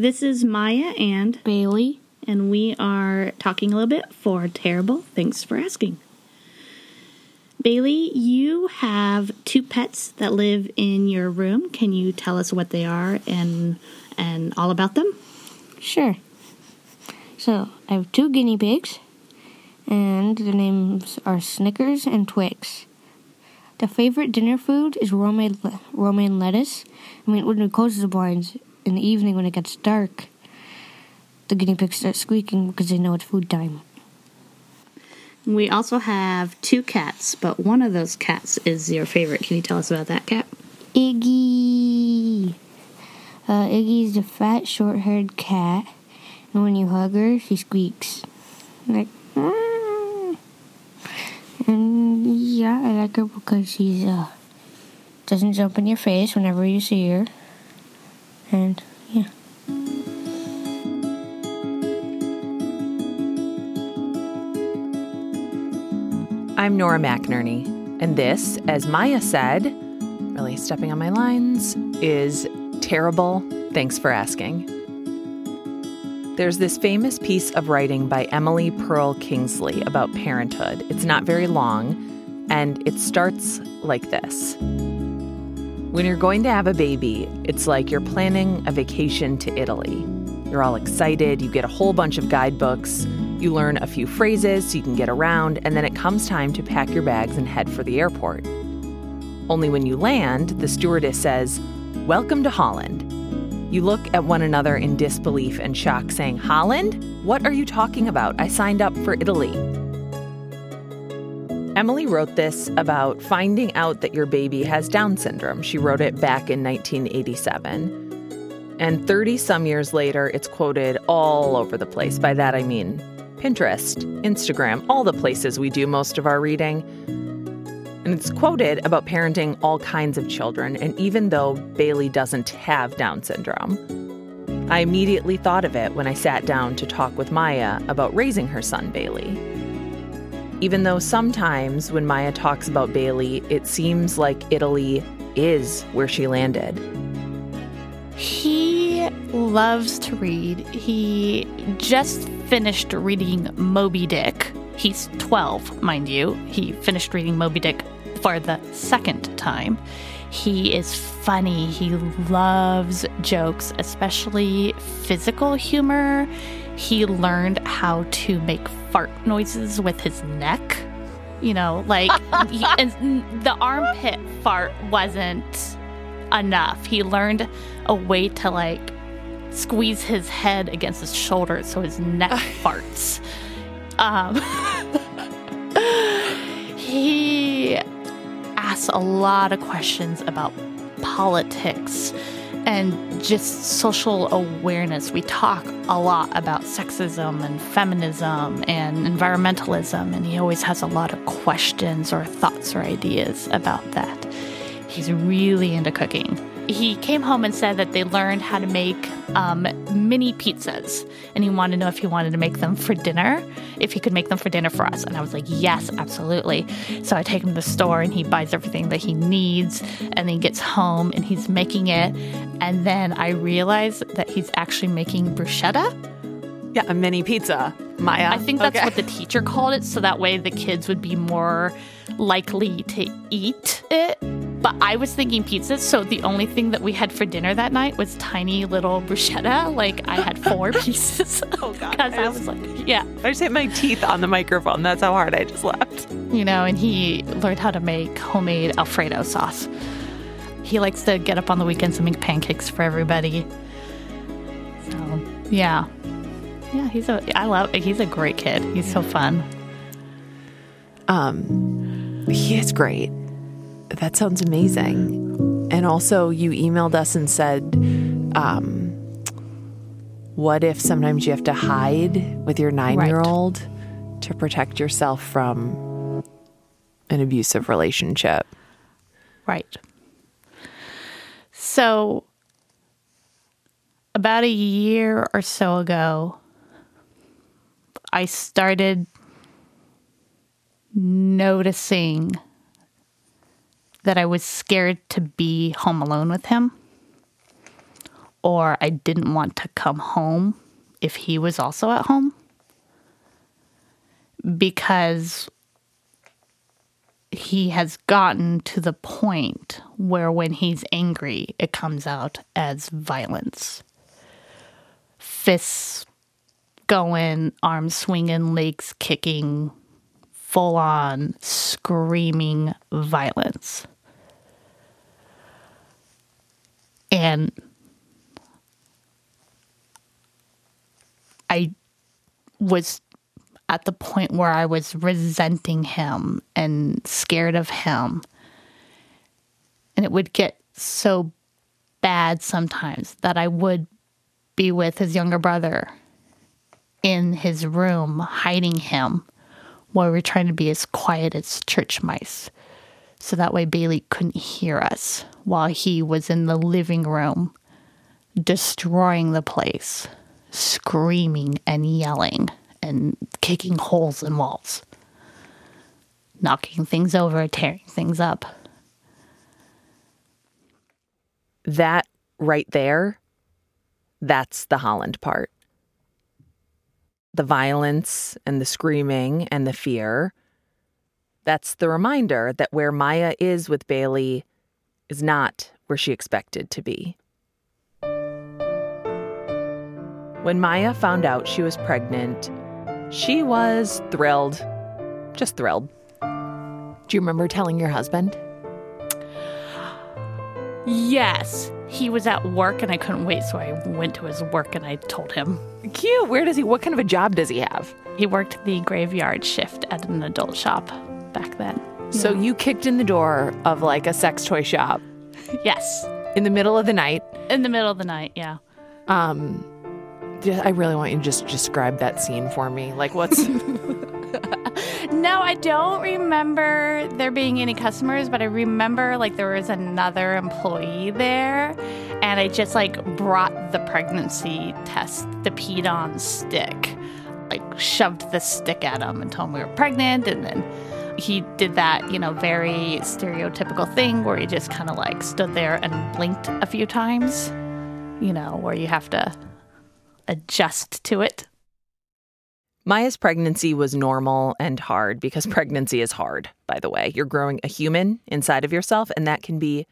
This is Maya and Bailey. and we are talking a little bit for Terrible. Thanks for asking. Bailey, you have two pets that live in your room. Can you tell us what they are and and all about them? Sure. So, I have two guinea pigs, and their names are Snickers and Twix. The favorite dinner food is romaine, le- romaine lettuce. I mean, when we close the blinds in the evening when it gets dark, the guinea pigs start squeaking because they know it's food time. We also have two cats, but one of those cats is your favorite. Can you tell us about that cat? Iggy. Uh, Iggy's a fat, short-haired cat, and when you hug her, she squeaks like. "Mm." And yeah, I like her because she's uh doesn't jump in your face whenever you see her, and yeah. I'm Nora McInerney, and this, as Maya said, really stepping on my lines, is terrible. Thanks for asking. There's this famous piece of writing by Emily Pearl Kingsley about parenthood. It's not very long, and it starts like this When you're going to have a baby, it's like you're planning a vacation to Italy. You're all excited, you get a whole bunch of guidebooks, you learn a few phrases so you can get around, and then it comes time to pack your bags and head for the airport. Only when you land, the stewardess says, Welcome to Holland. You look at one another in disbelief and shock, saying, Holland? What are you talking about? I signed up for Italy. Emily wrote this about finding out that your baby has Down syndrome. She wrote it back in 1987. And 30 some years later, it's quoted all over the place. By that I mean Pinterest, Instagram, all the places we do most of our reading. And it's quoted about parenting all kinds of children. And even though Bailey doesn't have Down syndrome, I immediately thought of it when I sat down to talk with Maya about raising her son, Bailey. Even though sometimes when Maya talks about Bailey, it seems like Italy is where she landed. He loves to read. He just finished reading Moby Dick. He's 12, mind you. He finished reading Moby Dick for the second time. He is funny. He loves jokes, especially physical humor. He learned how to make fart noises with his neck. You know, like he, the armpit fart wasn't enough. He learned a way to like squeeze his head against his shoulder so his neck farts. Um, he asks a lot of questions about politics and just social awareness. We talk a lot about sexism and feminism and environmentalism, and he always has a lot of questions or thoughts or ideas about that. He's really into cooking. He came home and said that they learned how to make um, mini pizzas, and he wanted to know if he wanted to make them for dinner, if he could make them for dinner for us. And I was like, yes, absolutely. So I take him to the store, and he buys everything that he needs, and then he gets home and he's making it. And then I realize that he's actually making bruschetta. Yeah, a mini pizza, Maya. I think that's Okay. what the teacher called it, so that way the kids would be more likely to eat it. But I was thinking pizzas, so the only thing that we had for dinner that night was tiny little bruschetta. Like I had four pieces. Oh, God. Because I I was- was like, yeah, I just hit my teeth on the microphone. That's how hard I just laughed. you know. And he learned how to make homemade Alfredo sauce. He likes to get up on the weekends and make pancakes for everybody. So yeah, yeah. He's a I love. He's a great kid. He's so fun. Um, he is great. That sounds amazing. And also, you emailed us and said, um, what if sometimes you have to hide with your nine year old to protect yourself from an abusive relationship? Right. So, about a year or so ago, I started noticing that I was scared to be home alone with him or I didn't want to come home if he was also at home. Because he has gotten to the point where when he's angry, it comes out as violence. Fists going, arms swinging, legs kicking, full on screaming violence. And I was at the point where I was resenting him and scared of him. And it would get so bad sometimes that I would be with his younger brother in his room, hiding him while we are trying to be as quiet as church mice. So that way Bailey couldn't hear us while he was in the living room destroying the place, screaming and yelling and kicking holes in walls, knocking things over, tearing things up. That right there, that's the Holland part. The violence and the screaming and the fear. That's the reminder that where Maya is with Bailey is not where she expected to be. When Maya found out she was pregnant, she was thrilled. Just thrilled. Do you remember telling your husband? Yes. He was at work and I couldn't wait, so I went to his work and I told him. Cute. Where does he, what kind of a job does he have? He worked the graveyard shift at an adult shop back then. So you kicked in the door of like a sex toy shop Yes. in the middle of the night. In the middle of the night, yeah. Um, I really want you to just describe that scene for me. Like, what's. No, I don't remember there being any customers, but I remember like there was another employee there, and I just like brought the pregnancy test, the pedon stick, like shoved the stick at him and told him we were pregnant, and then he did that, you know, very stereotypical thing where he just kind of like stood there and blinked a few times, you know, where you have to adjust to it. Maya's pregnancy was normal and hard because mm. pregnancy is hard, by the way. You're growing a human inside of yourself, and that can be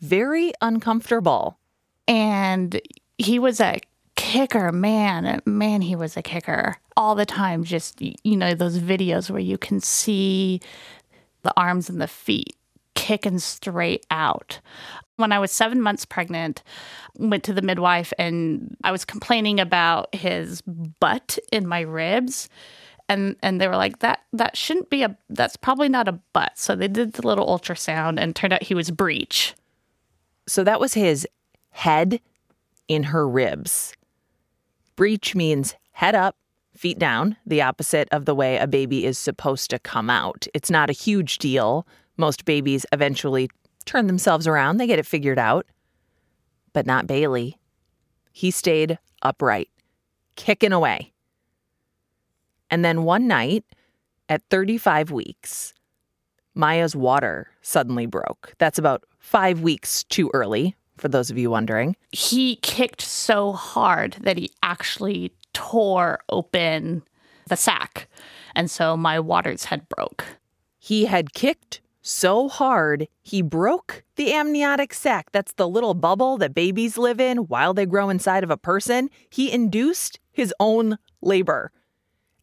very uncomfortable. And he was a kicker, man. Man, he was a kicker all the time. Just, you know, those videos where you can see the arms and the feet kicking straight out. When I was seven months pregnant, went to the midwife and I was complaining about his butt in my ribs. And and they were like, that that shouldn't be a that's probably not a butt. So they did the little ultrasound and turned out he was breech. So that was his head in her ribs. Breech means head up, feet down, the opposite of the way a baby is supposed to come out. It's not a huge deal. Most babies eventually turn themselves around, they get it figured out. But not Bailey. He stayed upright, kicking away. And then one night, at 35 weeks, Maya's water suddenly broke. That's about five weeks too early, for those of you wondering. He kicked so hard that he actually tore open the sac. And so my waters had broke. He had kicked so hard he broke the amniotic sac. That's the little bubble that babies live in while they grow inside of a person. He induced his own labor.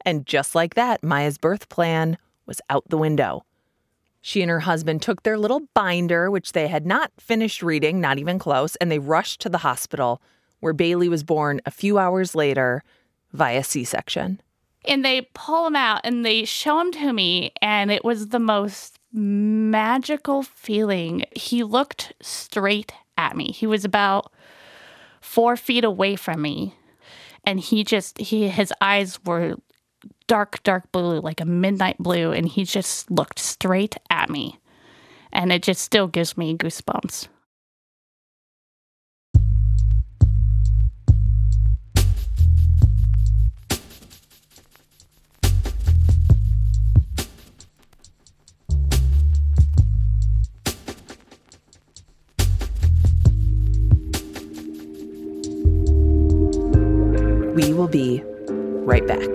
And just like that, Maya's birth plan was out the window. She and her husband took their little binder, which they had not finished reading, not even close, and they rushed to the hospital where Bailey was born a few hours later via C section. And they pull him out and they show him to me, and it was the most magical feeling. He looked straight at me. He was about four feet away from me. And he just, he, his eyes were dark, dark blue, like a midnight blue. And he just looked straight at me. And it just still gives me goosebumps. Will be right back.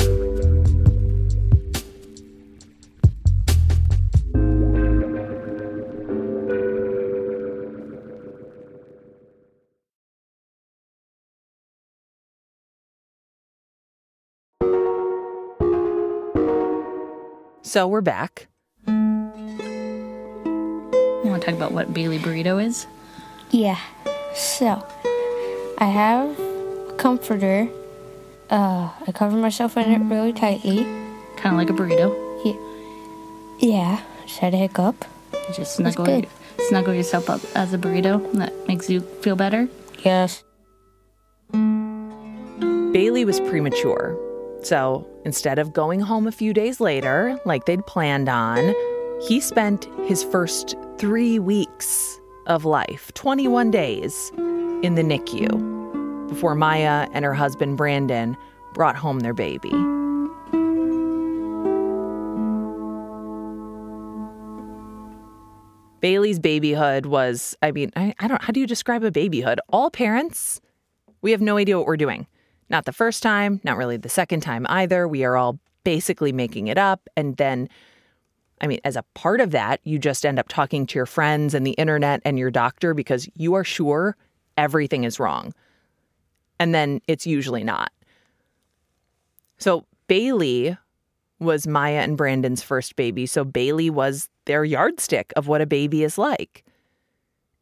So we're back. You want to talk about what Bailey burrito is? Yeah. So, I have a comforter. Uh, I cover myself in it really tightly. Kind of like a burrito. Yeah. Just had a hiccup. You just snuggle, good. snuggle yourself up as a burrito. That makes you feel better. Yes. Bailey was premature. So instead of going home a few days later, like they'd planned on, he spent his first three weeks of life, 21 days, in the NICU before Maya and her husband Brandon brought home their baby. Bailey's babyhood was, I mean, I, I don't, how do you describe a babyhood? All parents, we have no idea what we're doing. Not the first time, not really the second time either. We are all basically making it up. And then, I mean, as a part of that, you just end up talking to your friends and the internet and your doctor because you are sure everything is wrong. And then it's usually not. So Bailey was Maya and Brandon's first baby. So Bailey was their yardstick of what a baby is like.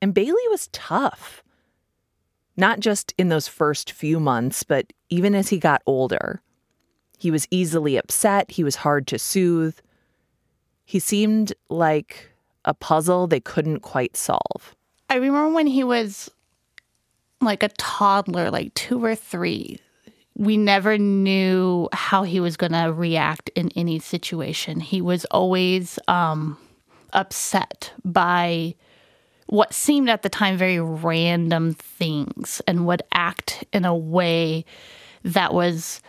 And Bailey was tough not just in those first few months, but even as he got older. He was easily upset, he was hard to soothe. He seemed like a puzzle they couldn't quite solve. I remember when he was like a toddler, like two or three. We never knew how he was going to react in any situation. He was always um, upset by what seemed at the time very random things and would act in a way that was,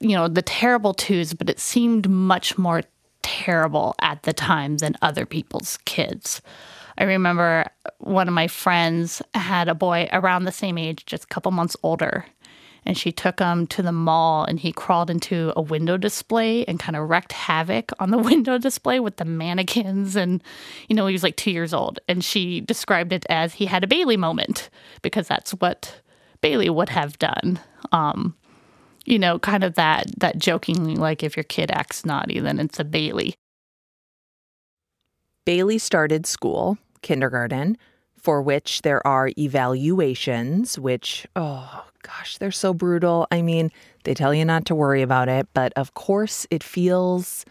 you know, the terrible twos, but it seemed much more terrible at the time than other people's kids. I remember one of my friends had a boy around the same age, just a couple months older. And she took him to the mall and he crawled into a window display and kind of wreaked havoc on the window display with the mannequins. And, you know, he was like two years old. And she described it as he had a Bailey moment because that's what Bailey would have done. Um, you know, kind of that that joking like if your kid acts naughty, then it's a Bailey. Bailey started school, kindergarten, for which there are evaluations, which, oh gosh, they're so brutal. I mean, they tell you not to worry about it, but of course, it feels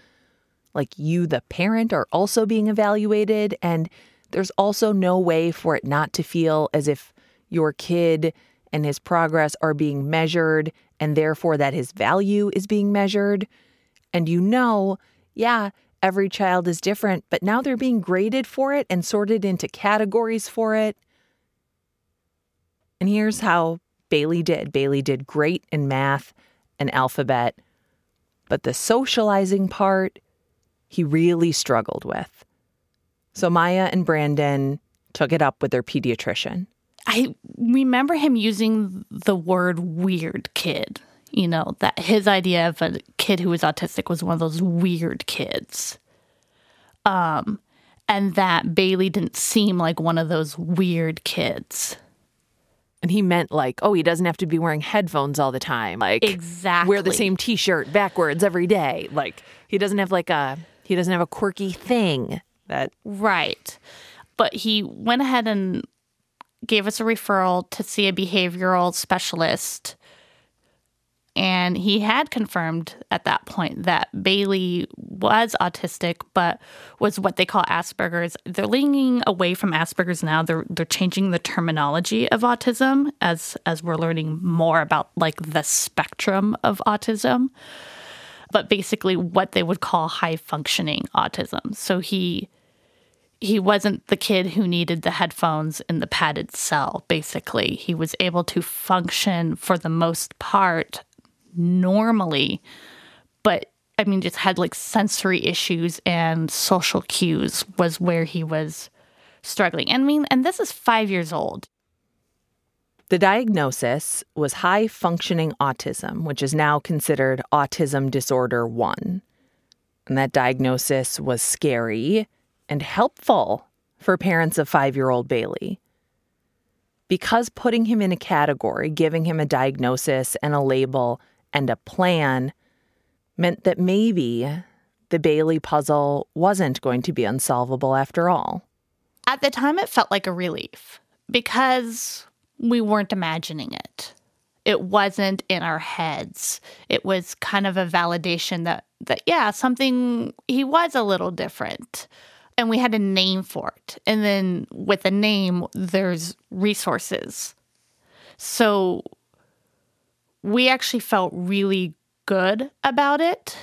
like you, the parent, are also being evaluated. And there's also no way for it not to feel as if your kid and his progress are being measured, and therefore that his value is being measured. And you know, yeah, every child is different, but now they're being graded for it and sorted into categories for it. And here's how Bailey did Bailey did great in math and alphabet, but the socializing part, he really struggled with. So Maya and Brandon took it up with their pediatrician. I remember him using the word weird kid. You know, that his idea of a kid who was autistic was one of those weird kids. Um, and that Bailey didn't seem like one of those weird kids. And he meant like, oh, he doesn't have to be wearing headphones all the time. Like Exactly. wear the same t-shirt backwards every day. Like he doesn't have like a he doesn't have a quirky thing that Right. But he went ahead and gave us a referral to see a behavioral specialist. And he had confirmed at that point that Bailey was autistic, but was what they call Asperger's. They're leaning away from Asperger's now. They're they're changing the terminology of autism as as we're learning more about like the spectrum of autism. But basically what they would call high functioning autism. So he he wasn't the kid who needed the headphones in the padded cell, basically. He was able to function for the most part normally, but I mean, just had like sensory issues and social cues was where he was struggling. And I mean, and this is five years old. The diagnosis was high functioning autism, which is now considered autism disorder 1. And that diagnosis was scary and helpful for parents of five year old Bailey. Because putting him in a category, giving him a diagnosis and a label and a plan meant that maybe the Bailey puzzle wasn't going to be unsolvable after all. At the time, it felt like a relief because we weren't imagining it. It wasn't in our heads. It was kind of a validation that, that yeah, something, he was a little different. And we had a name for it. And then with a name, there's resources. So we actually felt really good about it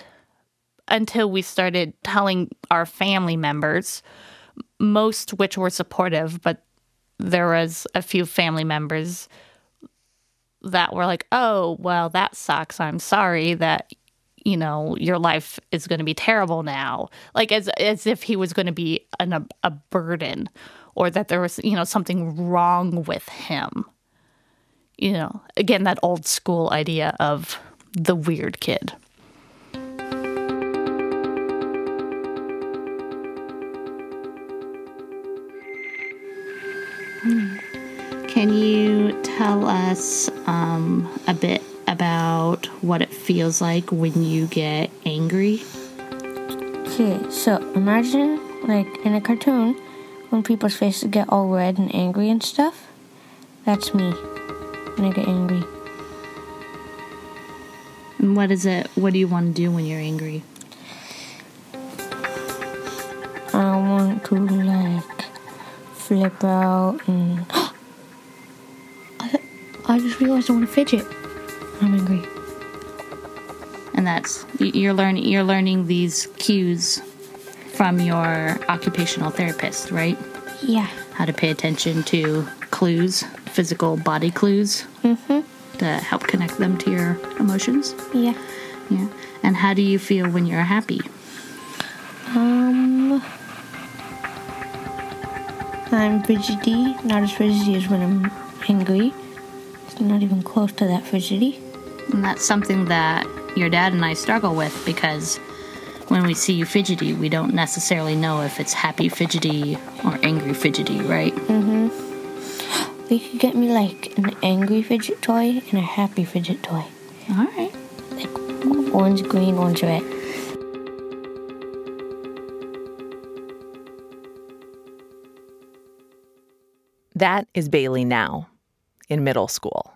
until we started telling our family members, most which were supportive, but there was a few family members that were like, "Oh, well, that sucks. I'm sorry that you know your life is going to be terrible now." Like as as if he was going to be an, a, burden, or that there was you know something wrong with him. You know, again, that old school idea of the weird kid. Can you tell us um, a bit about what it feels like when you get angry? Okay, so imagine like in a cartoon when people's faces get all red and angry and stuff. That's me when I get angry. And what is it? What do you want to do when you're angry? I want to like flip out and I, I just realized I want to fidget. I'm angry. And that's you're learning. You're learning these cues from your occupational therapist, right? Yeah. How to pay attention to clues, physical body clues, Mhm. to help connect them to your emotions. Yeah. Yeah. And how do you feel when you're happy? Um. I'm fidgety. Not as fidgety as when I'm angry. It's not even close to that fidgety. And that's something that your dad and I struggle with because when we see you fidgety, we don't necessarily know if it's happy fidgety or angry fidgety, right? They could get me like an angry fidget toy and a happy fidget toy. All right. Like orange, green, orange, red. That is Bailey now, in middle school,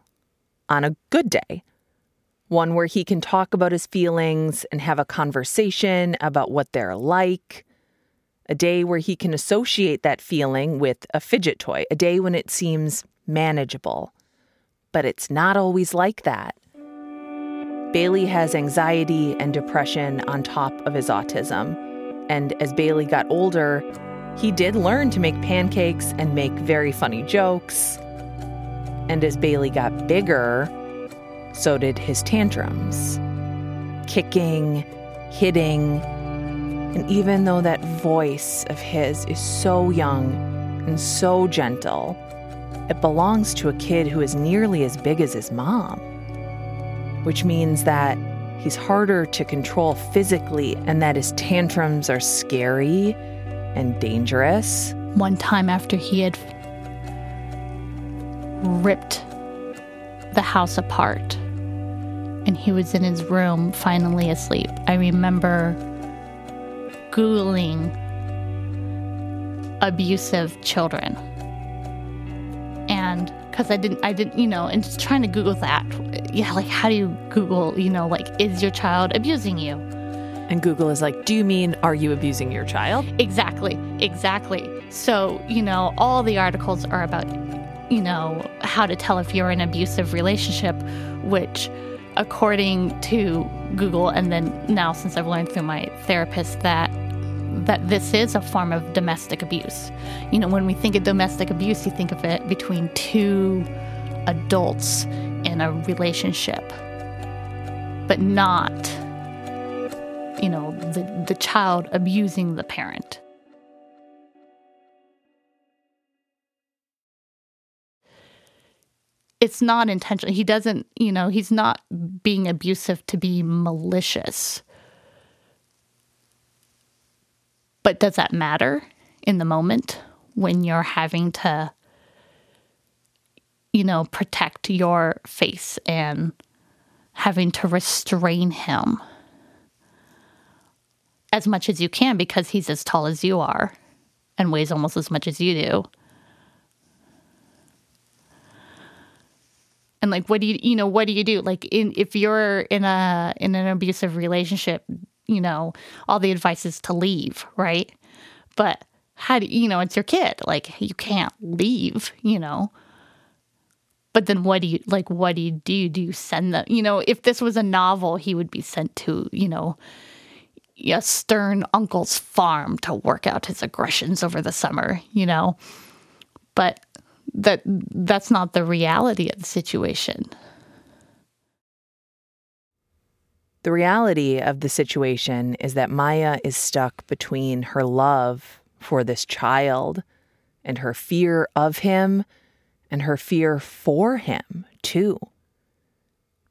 on a good day. One where he can talk about his feelings and have a conversation about what they're like. A day where he can associate that feeling with a fidget toy, a day when it seems manageable. But it's not always like that. Bailey has anxiety and depression on top of his autism. And as Bailey got older, he did learn to make pancakes and make very funny jokes. And as Bailey got bigger, so did his tantrums kicking, hitting. And even though that voice of his is so young and so gentle, it belongs to a kid who is nearly as big as his mom, which means that he's harder to control physically and that his tantrums are scary and dangerous. One time after he had ripped the house apart and he was in his room finally asleep, I remember Googling abusive children. And because I didn't, I didn't, you know, and just trying to Google that. Yeah, like how do you Google, you know, like, is your child abusing you? And Google is like, Do you mean, are you abusing your child? Exactly, exactly. So, you know, all the articles are about, you know, how to tell if you're in an abusive relationship, which, according to Google, and then now since I've learned through my therapist that that this is a form of domestic abuse. You know, when we think of domestic abuse, you think of it between two adults in a relationship, but not you know, the, the child abusing the parent. it's not intentional. He doesn't, you know, he's not being abusive to be malicious. But does that matter in the moment when you're having to, you know, protect your face and having to restrain him as much as you can because he's as tall as you are and weighs almost as much as you do? and like what do you you know what do you do like in if you're in a in an abusive relationship you know all the advice is to leave right? But how do you know it's your kid like you can't leave you know? But then what do you like what do you do? Do you send them you know if this was a novel he would be sent to you know a stern uncle's farm to work out his aggressions over the summer you know? But that that's not the reality of the situation. The reality of the situation is that Maya is stuck between her love for this child and her fear of him and her fear for him, too.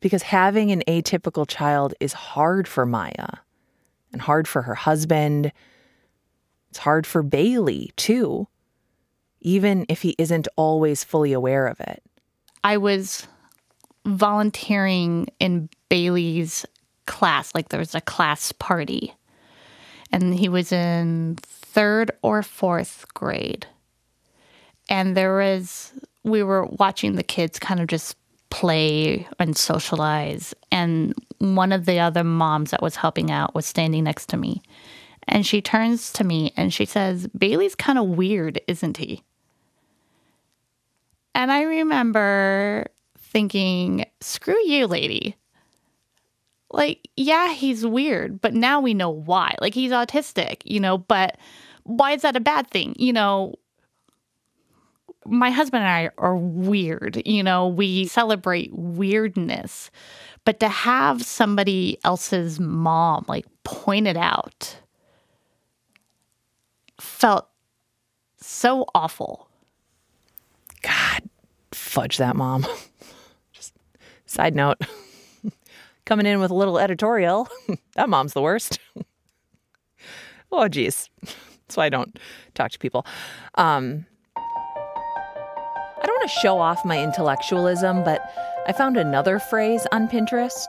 Because having an atypical child is hard for Maya and hard for her husband. It's hard for Bailey, too even if he isn't always fully aware of it. I was volunteering in Bailey's class, like there was a class party, and he was in third or fourth grade. And there was, we were watching the kids kind of just play and socialize. And one of the other moms that was helping out was standing next to me. And she turns to me and she says, Bailey's kind of weird, isn't he? And I remember thinking, screw you, lady. Like, yeah, he's weird, but now we know why. Like, he's autistic, you know, but why is that a bad thing? You know, my husband and I are weird. You know, we celebrate weirdness. But to have somebody else's mom like point it out felt so awful God, fudge that mom. Just side note. Coming in with a little editorial. that mom's the worst. oh, geez. That's why I don't talk to people. Um, I don't want to show off my intellectualism, but I found another phrase on Pinterest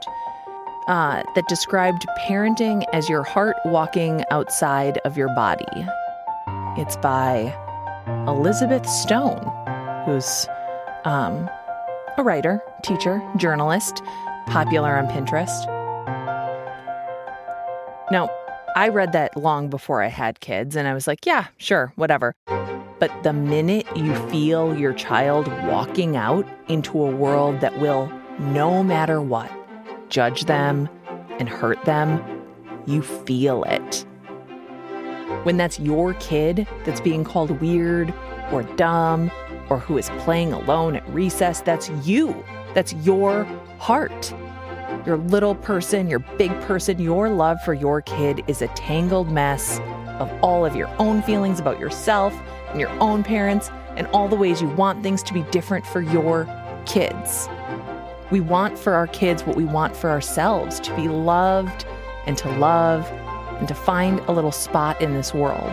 uh, that described parenting as your heart walking outside of your body. It's by Elizabeth Stone who's um, a writer, teacher, journalist, popular on Pinterest. Now, I read that long before I had kids, and I was like, yeah, sure, whatever. But the minute you feel your child walking out into a world that will, no matter what, judge them and hurt them, you feel it. When that's your kid that's being called weird or dumb or who is playing alone at recess. That's you. That's your heart. Your little person, your big person, your love for your kid is a tangled mess of all of your own feelings about yourself and your own parents and all the ways you want things to be different for your kids. We want for our kids what we want for ourselves to be loved and to love and to find a little spot in this world.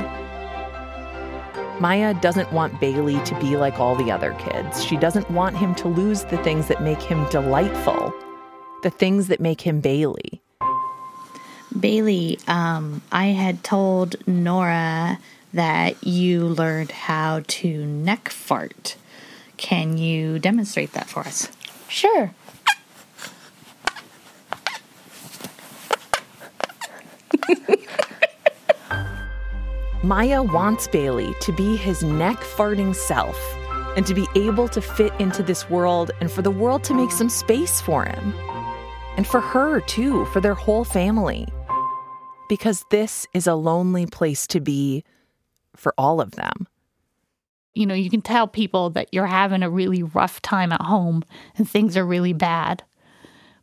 Maya doesn't want Bailey to be like all the other kids. She doesn't want him to lose the things that make him delightful, the things that make him Bailey. Bailey, um, I had told Nora that you learned how to neck fart. Can you demonstrate that for us? Sure. Maya wants Bailey to be his neck farting self and to be able to fit into this world and for the world to make some space for him. And for her, too, for their whole family. Because this is a lonely place to be for all of them. You know, you can tell people that you're having a really rough time at home and things are really bad,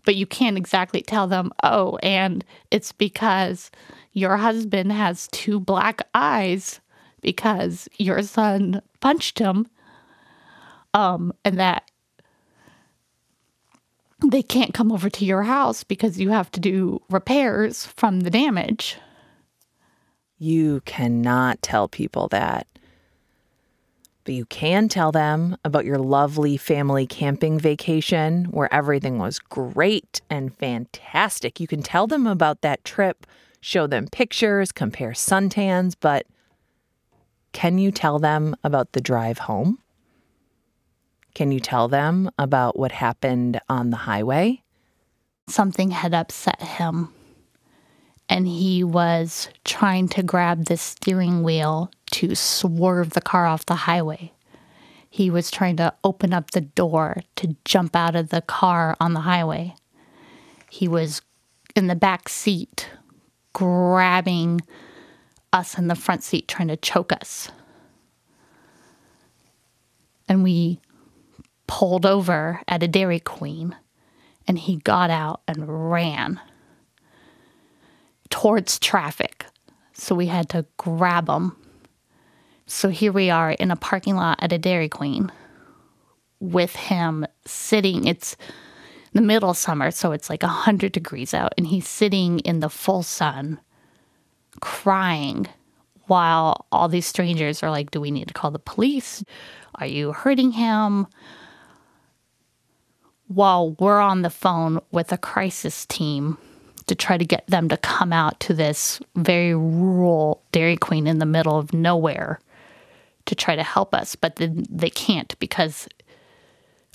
but you can't exactly tell them, oh, and it's because your husband has two black eyes because your son punched him um and that they can't come over to your house because you have to do repairs from the damage. You cannot tell people that. But you can tell them about your lovely family camping vacation where everything was great and fantastic. You can tell them about that trip, show them pictures, compare suntans, but can you tell them about the drive home? Can you tell them about what happened on the highway? Something had upset him, and he was trying to grab the steering wheel to swerve the car off the highway. He was trying to open up the door to jump out of the car on the highway. He was in the back seat, grabbing us in the front seat, trying to choke us. And we pulled over at a Dairy Queen, and he got out and ran towards traffic. So we had to grab him. So here we are in a parking lot at a Dairy Queen with him sitting. It's the middle summer, so it's like 100 degrees out, and he's sitting in the full sun crying while all these strangers are like, Do we need to call the police? Are you hurting him? While we're on the phone with a crisis team to try to get them to come out to this very rural Dairy Queen in the middle of nowhere to try to help us, but then they can't because,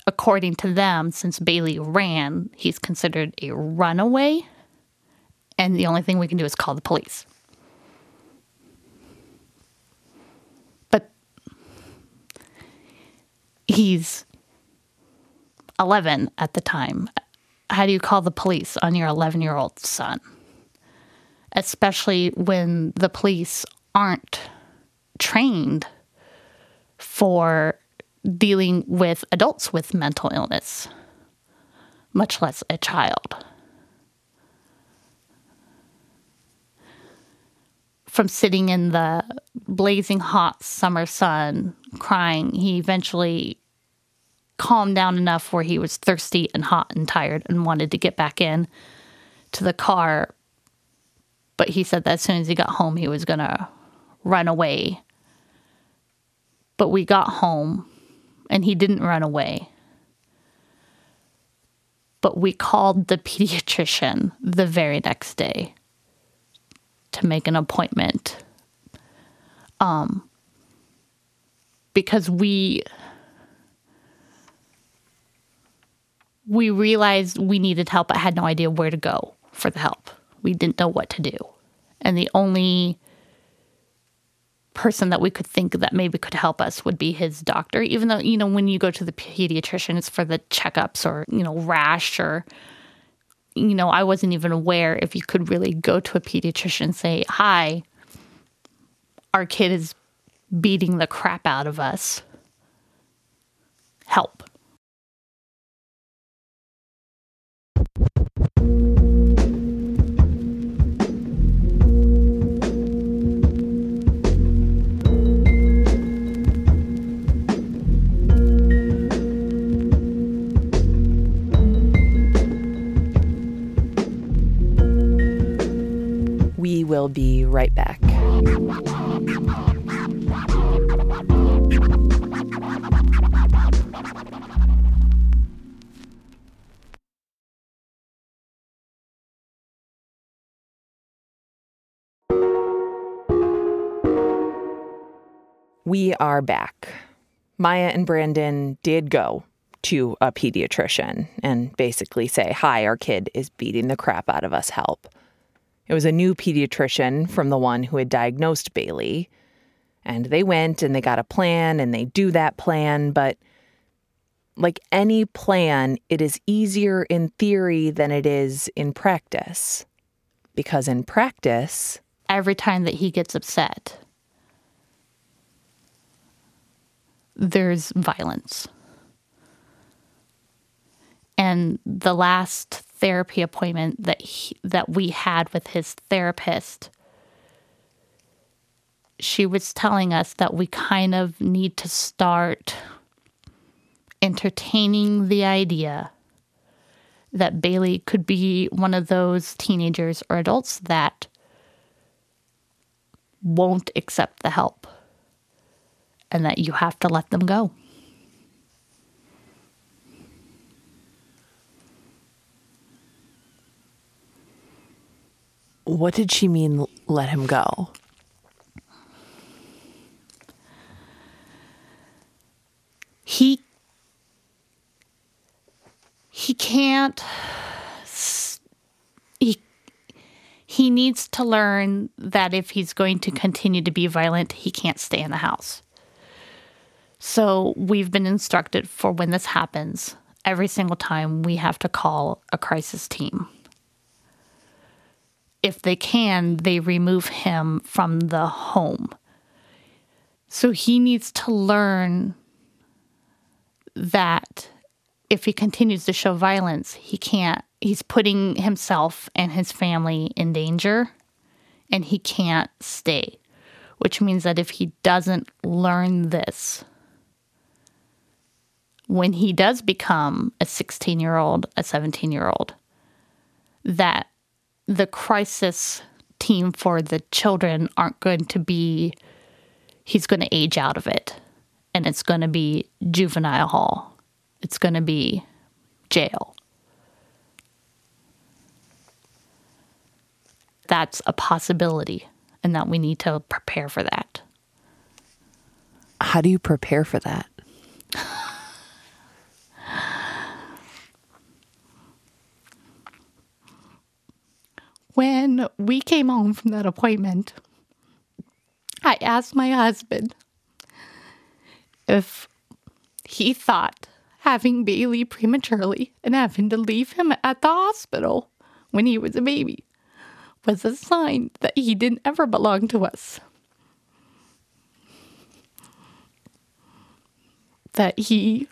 according to them, since Bailey ran, he's considered a runaway, and the only thing we can do is call the police. But he's 11 at the time. How do you call the police on your 11 year old son? Especially when the police aren't trained for dealing with adults with mental illness, much less a child. From sitting in the blazing hot summer sun crying, he eventually calmed down enough where he was thirsty and hot and tired and wanted to get back in to the car. But he said that as soon as he got home, he was going to run away. But we got home and he didn't run away. But we called the pediatrician the very next day to make an appointment. Um, because we we realized we needed help. I had no idea where to go for the help. We didn't know what to do. And the only person that we could think that maybe could help us would be his doctor, even though, you know, when you go to the pediatrician, it's for the checkups or, you know, rash or, you know, I wasn't even aware if you could really go to a pediatrician and say, Hi, our kid is beating the crap out of us. Help. Will be right back. We are back. Maya and Brandon did go to a pediatrician and basically say, Hi, our kid is beating the crap out of us, help. It was a new pediatrician from the one who had diagnosed Bailey. And they went and they got a plan and they do that plan. But like any plan, it is easier in theory than it is in practice. Because in practice, every time that he gets upset, there's violence. And the last therapy appointment that he, that we had with his therapist, she was telling us that we kind of need to start entertaining the idea that Bailey could be one of those teenagers or adults that won't accept the help and that you have to let them go. What did she mean, let him go? He he can't he he needs to learn that if he's going to continue to be violent, he can't stay in the house. So we've been instructed for when this happens, every single time we have to call a crisis team. If they can, they remove him from the home. So he needs to learn that if he continues to show violence, he can't, he's putting himself and his family in danger and he can't stay. Which means that if he doesn't learn this, when he does become a 16 year old, a 17 year old, that the crisis team for the children aren't going to be, he's going to age out of it and it's going to be juvenile hall. It's going to be jail. That's a possibility, and that we need to prepare for that. How do you prepare for that? When we came home from that appointment, I asked my husband if he thought having Bailey prematurely and having to leave him at the hospital when he was a baby was a sign that he didn't ever belong to us. That he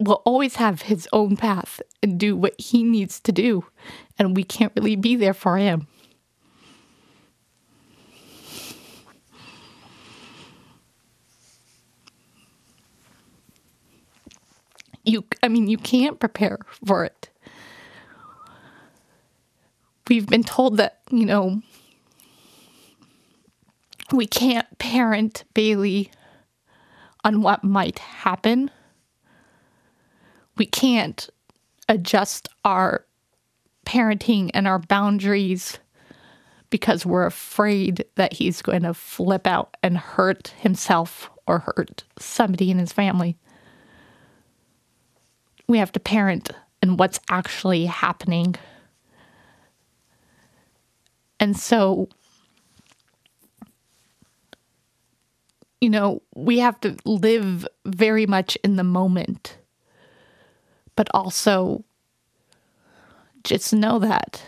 will always have his own path and do what he needs to do, and we can't really be there for him. you i mean you can't prepare for it we've been told that you know we can't parent bailey on what might happen we can't adjust our parenting and our boundaries because we're afraid that he's going to flip out and hurt himself or hurt somebody in his family we have to parent and what's actually happening. And so, you know, we have to live very much in the moment, but also just know that,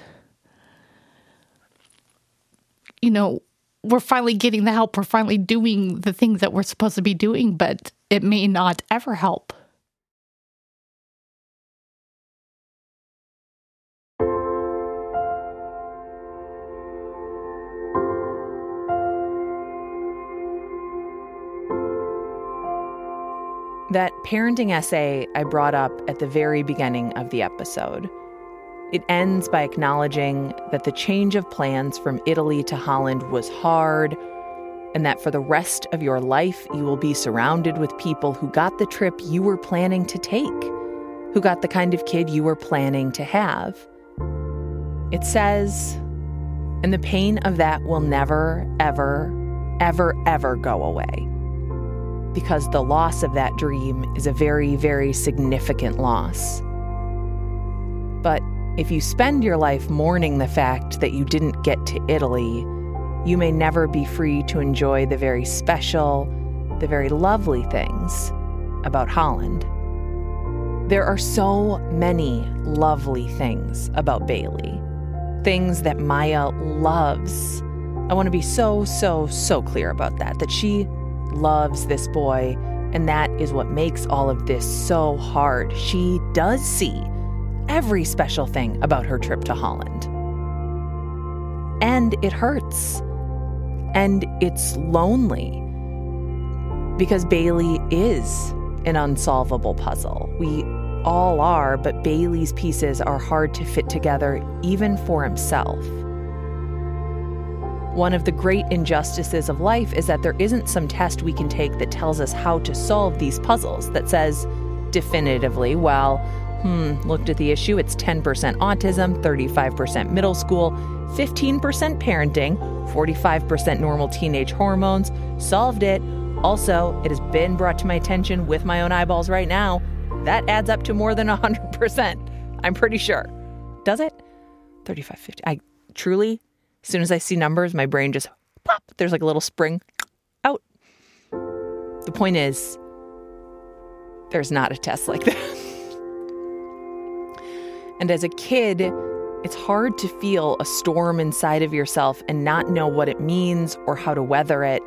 you know, we're finally getting the help, we're finally doing the things that we're supposed to be doing, but it may not ever help. That parenting essay I brought up at the very beginning of the episode. It ends by acknowledging that the change of plans from Italy to Holland was hard, and that for the rest of your life, you will be surrounded with people who got the trip you were planning to take, who got the kind of kid you were planning to have. It says, and the pain of that will never, ever, ever, ever go away because the loss of that dream is a very, very significant loss. But if you spend your life mourning the fact that you didn't get to Italy, you may never be free to enjoy the very special, the very lovely things about Holland. There are so many lovely things about Bailey, things that Maya loves. I want to be so, so, so clear about that, that she loves this boy, and that is what makes all of this so hard. She does see every special thing about her trip to Holland. And it hurts. And it's lonely. Because Bailey is an unsolvable puzzle. We all are, but Bailey's pieces are hard to fit together, even for himself. One of the great injustices of life is that there isn't some test we can take that tells us how to solve these puzzles, that says definitively, well, hmm, looked at the issue, it's 10% autism, 35% middle school, 15% parenting, 45% normal teenage hormones, solved it. Also, it has been brought to my attention with my own eyeballs right now. That adds up to more than 100%. I'm pretty sure. Does it? 35, 50. I truly, as soon as I see numbers, my brain just pop. There's like a little spring out. The point is, there's not a test like that. And as a kid, it's hard to feel a storm inside of yourself and not know what it means or how to weather it.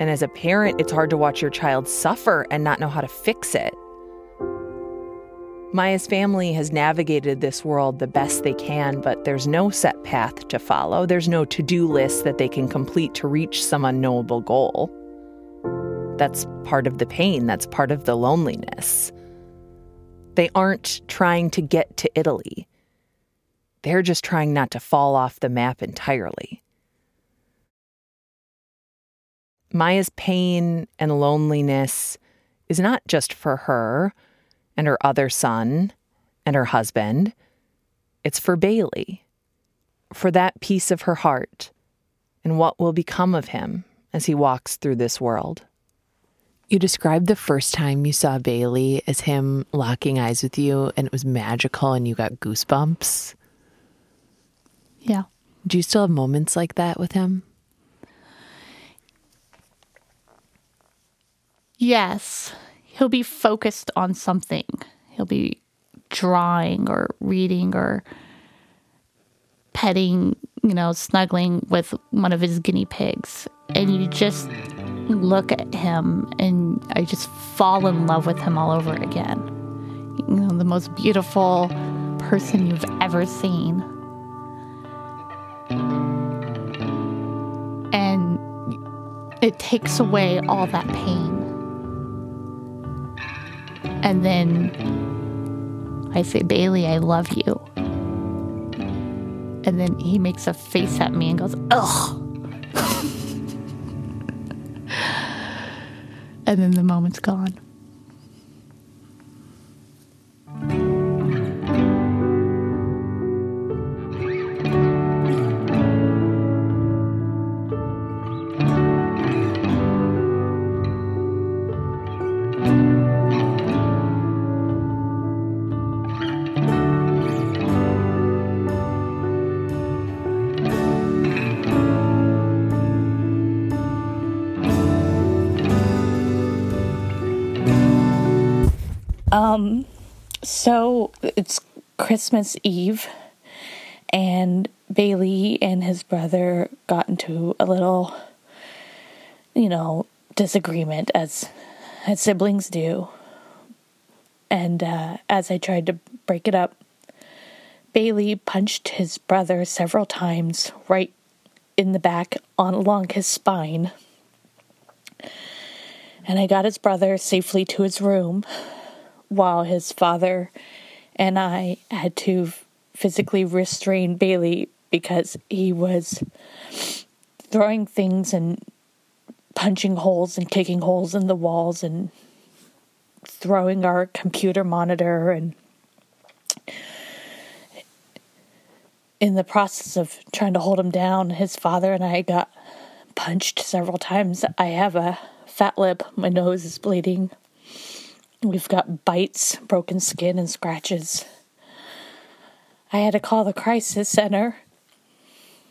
And as a parent, it's hard to watch your child suffer and not know how to fix it. Maya's family has navigated this world the best they can, but there's no set path to follow. There's no to do list that they can complete to reach some unknowable goal. That's part of the pain, that's part of the loneliness. They aren't trying to get to Italy. They're just trying not to fall off the map entirely. Maya's pain and loneliness is not just for her and her other son and her husband, it's for Bailey, for that piece of her heart and what will become of him as he walks through this world. You described the first time you saw Bailey as him locking eyes with you and it was magical and you got goosebumps. Yeah. Do you still have moments like that with him? Yes. He'll be focused on something. He'll be drawing or reading or petting, you know, snuggling with one of his guinea pigs. And you just look at him and I just fall in love with him all over again. You know, the most beautiful person you've ever seen. And it takes away all that pain. And then I say, Bailey, I love you. And then he makes a face at me and goes, ugh. and then the moment's gone. Um, so it's Christmas Eve, and Bailey and his brother got into a little, you know, disagreement as as siblings do. And uh, as I tried to break it up, Bailey punched his brother several times right in the back on along his spine. And I got his brother safely to his room while his father and I had to physically restrain Bailey because he was throwing things and punching holes and kicking holes in the walls and throwing our computer monitor and in the process of trying to hold him down his father and I got punched several times. I have a fat lip. My nose is bleeding We've got bites, broken skin, and scratches. I had to call the crisis center.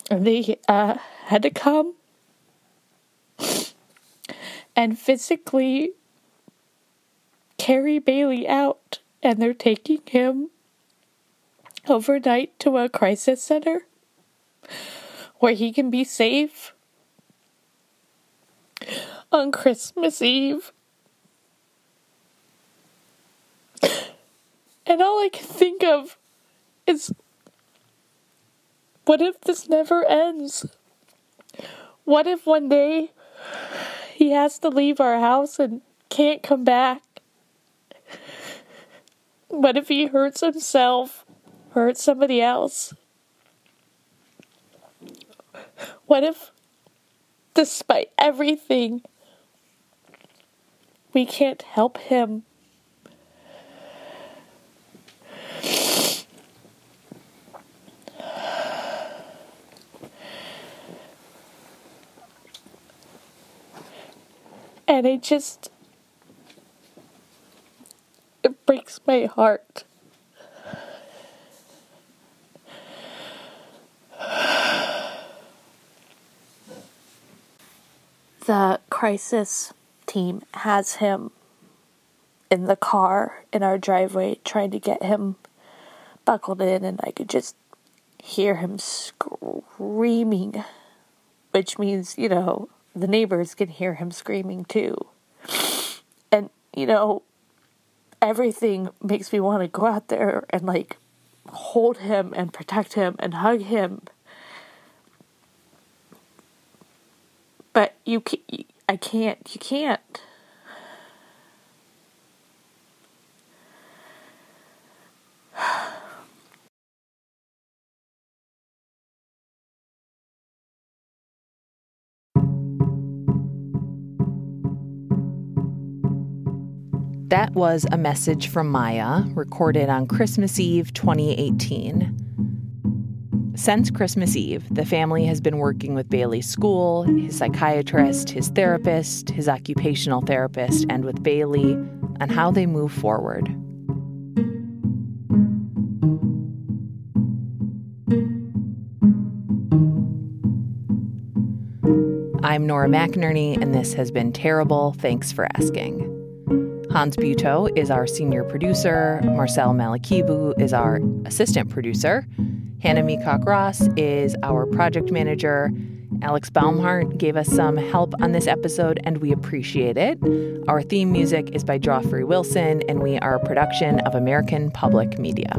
And they uh, had to come and physically carry Bailey out. And they're taking him overnight to a crisis center where he can be safe on Christmas Eve. And all I can think of is what if this never ends? What if one day he has to leave our house and can't come back? What if he hurts himself? Hurts somebody else? What if, despite everything, we can't help him? And it just. It breaks my heart. The crisis team has him in the car in our driveway trying to get him buckled in, and I could just hear him screaming, which means, you know, the neighbors can hear him screaming too. And, you know, everything makes me want to go out there and like hold him and protect him and hug him. But you, I can't, you can't. That was a message from Maya recorded on Christmas Eve 2018. Since Christmas Eve, the family has been working with Bailey's school, his psychiatrist, his therapist, his occupational therapist, and with Bailey on how they move forward. I'm Nora McInerny, and this has been terrible. Thanks for asking. Hans Buetow is our senior producer. Marcel Malekebu is our assistant producer. Hannah Meacock Ross is our project manager. Alex Baumhart gave us some help on this episode, and we appreciate it. Our theme music is by Joffrey Wilson, and we are a production of American Public Media.